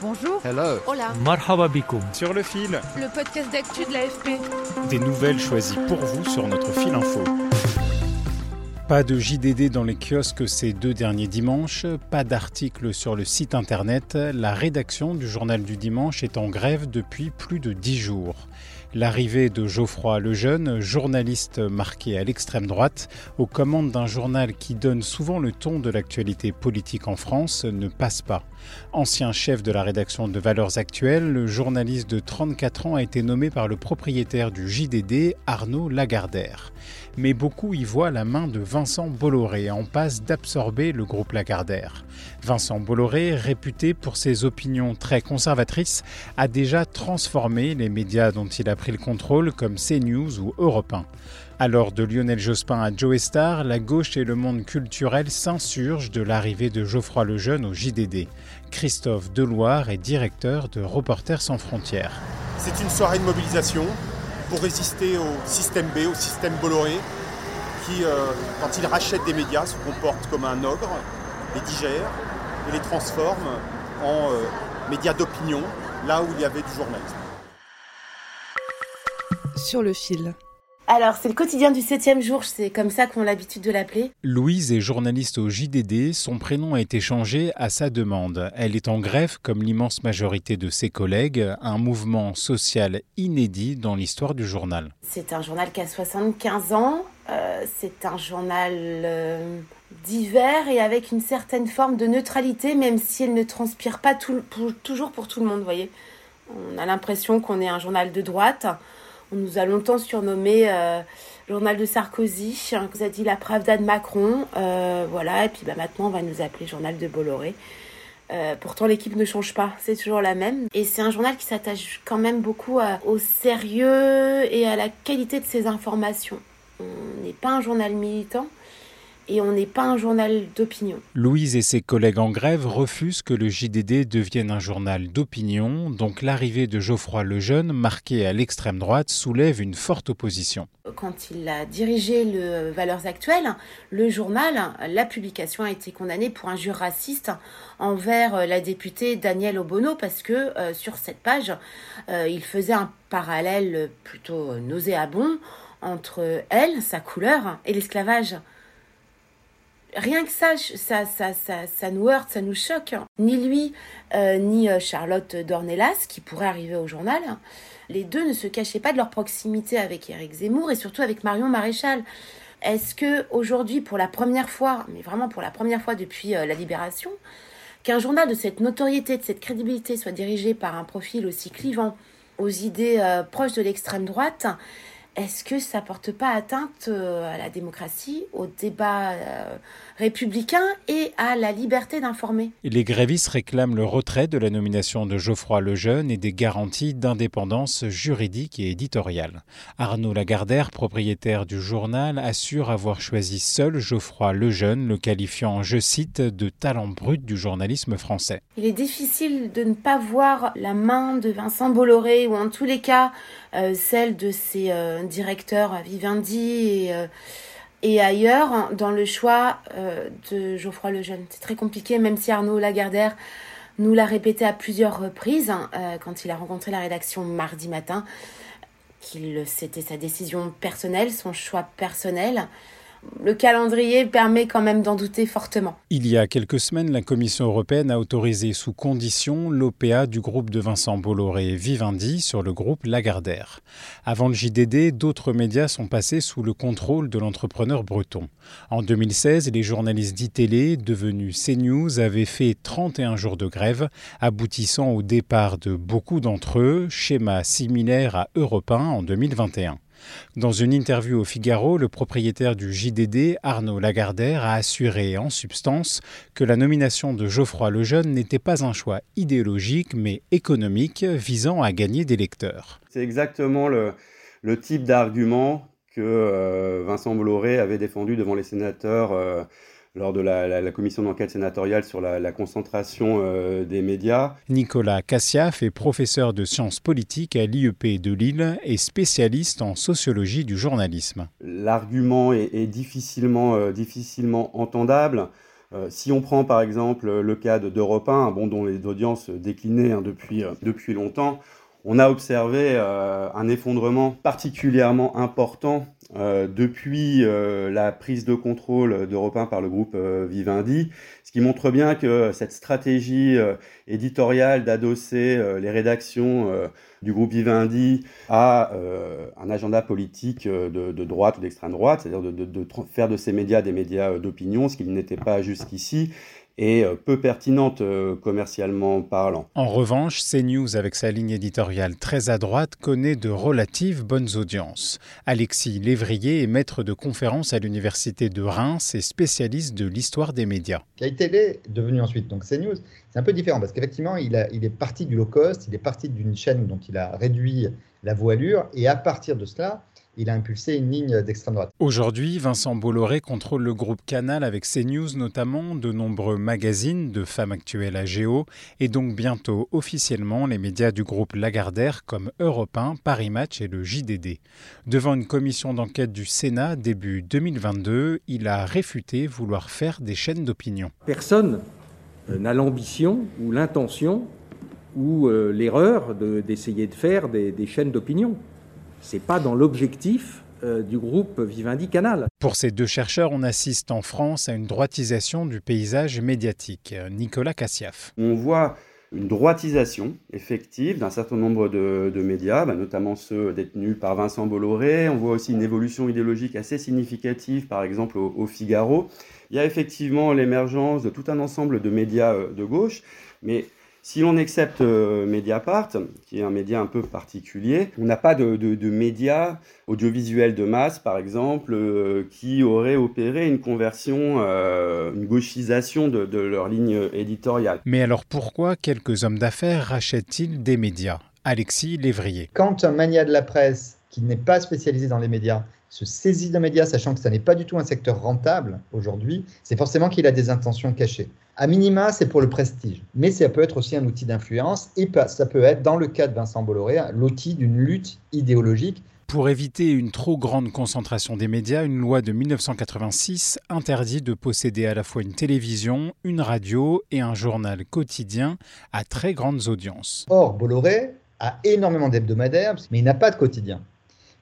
Bonjour. Hello. Hola. Marhaba bikoum. Sur le fil, Le podcast d'actu de l'AFP. des nouvelles choisies pour vous sur notre fil info. Pas de JDD dans les kiosques ces deux derniers dimanches, pas d'article sur le site internet. La rédaction du journal du dimanche est en grève depuis plus de dix jours. L'arrivée de Geoffroy Lejeune, journaliste marqué à l'extrême droite, aux commandes d'un journal qui donne souvent le ton de l'actualité politique en France, ne passe pas. Ancien chef de la rédaction de Valeurs Actuelles, le journaliste de 34 ans a été nommé par le propriétaire du JDD, Arnaud Lagardère. Mais beaucoup y voient la main de Vincent Bolloré en passe d'absorber le groupe Lagardère. Vincent Bolloré, réputé pour ses opinions très conservatrices, a déjà transformé les médias dont il a pris le contrôle comme CNews ou Europe 1. Alors de Lionel Jospin à Joe Star, la gauche et le monde culturel s'insurgent de l'arrivée de Geoffroy Lejeune au JDD. Christophe Deloire est directeur de Reporters sans frontières. C'est une soirée de mobilisation pour résister au système B, au système Bolloré, qui, euh, quand il rachète des médias, se comporte comme un ogre, les digère et les transforme en euh, médias d'opinion, là où il y avait du journalisme. Sur le fil. Alors, c'est le quotidien du septième jour, c'est comme ça qu'on a l'habitude de l'appeler. Louise est journaliste au JDD, son prénom a été changé à sa demande. Elle est en grève comme l'immense majorité de ses collègues, un mouvement social inédit dans l'histoire du journal. C'est un journal qui a 75 ans, euh, c'est un journal euh, divers et avec une certaine forme de neutralité, même si elle ne transpire pas tout- pour- toujours pour tout le monde, vous voyez. On a l'impression qu'on est un journal de droite. On nous a longtemps surnommé euh, journal de Sarkozy, hein, vous a dit la Pravda de Macron, euh, voilà, et puis bah, maintenant on va nous appeler journal de Bolloré. Euh, pourtant, l'équipe ne change pas, c'est toujours la même. Et c'est un journal qui s'attache quand même beaucoup au sérieux et à la qualité de ses informations. On n'est pas un journal militant et on n'est pas un journal d'opinion. Louise et ses collègues en grève refusent que le JDD devienne un journal d'opinion, donc l'arrivée de Geoffroy Lejeune, marqué à l'extrême droite, soulève une forte opposition. Quand il a dirigé le Valeurs Actuelles, le journal, la publication a été condamnée pour injure raciste envers la députée Danielle Obono parce que euh, sur cette page, euh, il faisait un parallèle plutôt nauséabond entre elle, sa couleur, et l'esclavage. Rien que ça, ça, ça, ça, ça nous heurte, ça nous choque. Ni lui, euh, ni euh, Charlotte Dornelas, qui pourrait arriver au journal, les deux ne se cachaient pas de leur proximité avec Éric Zemmour et surtout avec Marion Maréchal. Est-ce que aujourd'hui, pour la première fois, mais vraiment pour la première fois depuis euh, la libération, qu'un journal de cette notoriété, de cette crédibilité soit dirigé par un profil aussi clivant aux idées proches de l'extrême droite, est-ce que ça porte pas atteinte euh, à la démocratie, au débat euh, républicain et à la liberté d'informer? Les grévistes réclament le retrait de la nomination de Geoffroy Lejeune et des garanties d'indépendance juridique et éditoriale. Arnaud Lagardère, propriétaire du journal, assure avoir choisi seul Geoffroy Lejeune, le qualifiant, je cite, de talent brut du journalisme français. Il est difficile de ne pas voir la main de Vincent Bolloré ou en tous les cas celle de ses euh, directeurs à Vivendi et, euh, ailleurs hein, dans le choix euh, de Geoffroy Lejeune. C'est très compliqué, même si Arnaud Lagardère nous l'a répété à plusieurs reprises hein, euh, quand il a rencontré la rédaction mardi matin, qu'il c'était sa décision personnelle, son choix personnel. Le calendrier permet quand même d'en douter fortement. Il y a quelques semaines, la Commission européenne a autorisé sous condition l'OPA du groupe de Vincent Bolloré Vivendi sur le groupe Lagardère. Avant le JDD, d'autres médias sont passés sous le contrôle de l'entrepreneur breton. En 2016, les journalistes d'ITélé, devenus CNews, avaient fait 31 jours de grève, aboutissant au départ de beaucoup d'entre eux, schéma similaire à Europe 1 en 2021. Dans une interview au Figaro, le propriétaire du JDD, Arnaud Lagardère, a assuré en substance que la nomination de Geoffroy Lejeune n'était pas un choix idéologique mais économique visant à gagner des lecteurs. C'est exactement le, type d'argument que euh, Vincent Bolloré avait défendu devant les sénateurs. Euh, lors de la, commission d'enquête sénatoriale sur la, concentration euh, des médias. Nicolas Cassiaf est professeur de sciences politiques à l'IEP de Lille et spécialiste en sociologie du journalisme. L'argument est, difficilement, euh, difficilement entendable. Euh, si on prend par exemple le cas d'Europe 1, bon, dont les audiences déclinaient hein, depuis, depuis longtemps, on a observé un effondrement particulièrement important euh, depuis euh, la prise de contrôle d'Europe 1 par le groupe euh, Vivendi, ce qui montre bien que cette stratégie éditoriale d'adosser les rédactions du groupe Vivendi à un agenda politique de, droite ou d'extrême droite, c'est-à-dire de, de, faire de ces médias des médias d'opinion, ce qu'ils n'étaient pas jusqu'ici, et euh, peu pertinente euh, commercialement parlant. En revanche, CNews, avec sa ligne éditoriale très à droite, connaît de relatives bonnes audiences. Alexis Lévrier est maître de conférence à l'université de Reims et spécialiste de l'histoire des médias. La télé devenu ensuite donc CNews, c'est un peu différent parce qu'effectivement, il, il est parti du low cost, il est parti d'une chaîne dont il a réduit la voilure et à partir de cela, il a impulsé une ligne d'extrême droite. Aujourd'hui, Vincent Bolloré contrôle le groupe Canal avec CNews notamment, de nombreux magazines de femmes actuelles à Géo et donc bientôt officiellement les médias du groupe Lagardère comme Europe 1, Paris Match et le JDD. Devant une commission d'enquête du Sénat début 2022, il a réfuté vouloir faire des chaînes d'opinion. Personne euh, n'a l'ambition ou l'intention ou euh, l'erreur d'essayer de, faire des chaînes d'opinion c'est pas dans l'objectif euh, du groupe Vivendi Canal. Pour ces deux chercheurs, on assiste en France à une droitisation du paysage médiatique. Nicolas Cassiaf. On voit une droitisation effective d'un certain nombre de, médias, bah, notamment ceux détenus par Vincent Bolloré. On voit aussi une évolution idéologique assez significative, par exemple au, au Figaro. Il y a effectivement l'émergence de tout un ensemble de médias euh, de gauche, mais si l'on accepte euh, Mediapart, qui est un média un peu particulier, on n'a pas de, médias audiovisuels de masse, par exemple, euh, qui auraient opéré une conversion, euh, une gauchisation de, de leur ligne éditoriale. Mais alors pourquoi quelques hommes d'affaires rachètent-ils des médias? Alexis Lévrier. Quand un mania de la presse qui n'est pas spécialisé dans les médias se saisit de médias, sachant que ça n'est pas du tout un secteur rentable aujourd'hui, c'est forcément qu'il a des intentions cachées. À minima, c'est pour le prestige, mais ça peut être aussi un outil d'influence et ça peut être, dans le cas de Vincent Bolloré, l'outil d'une lutte idéologique. Pour éviter une trop grande concentration des médias, une loi de 1986 interdit de posséder à la fois une télévision, une radio et un journal quotidien à très grandes audiences. Or, Bolloré a énormément d'hebdomadaires, mais il n'a pas de quotidien.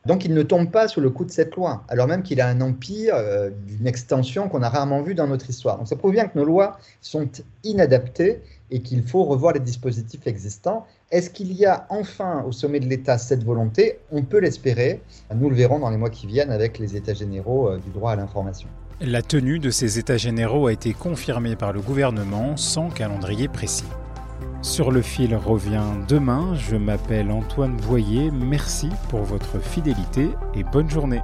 Donc il ne tombe pas sous le coup de cette loi, alors même qu'il a un empire euh, d'une extension qu'on a rarement vue dans notre histoire. Donc ça prouve bien que nos lois sont inadaptées et qu'il faut revoir les dispositifs existants. Est-ce qu'il y a enfin au sommet de l'État cette volonté? On peut l'espérer. Nous le verrons dans les mois qui viennent avec les États généraux euh, du droit à l'information. La tenue de ces États généraux a été confirmée par le gouvernement sans calendrier précis. Sur le fil revient demain. Je m'appelle Antoine Boyer. Merci pour votre fidélité et bonne journée.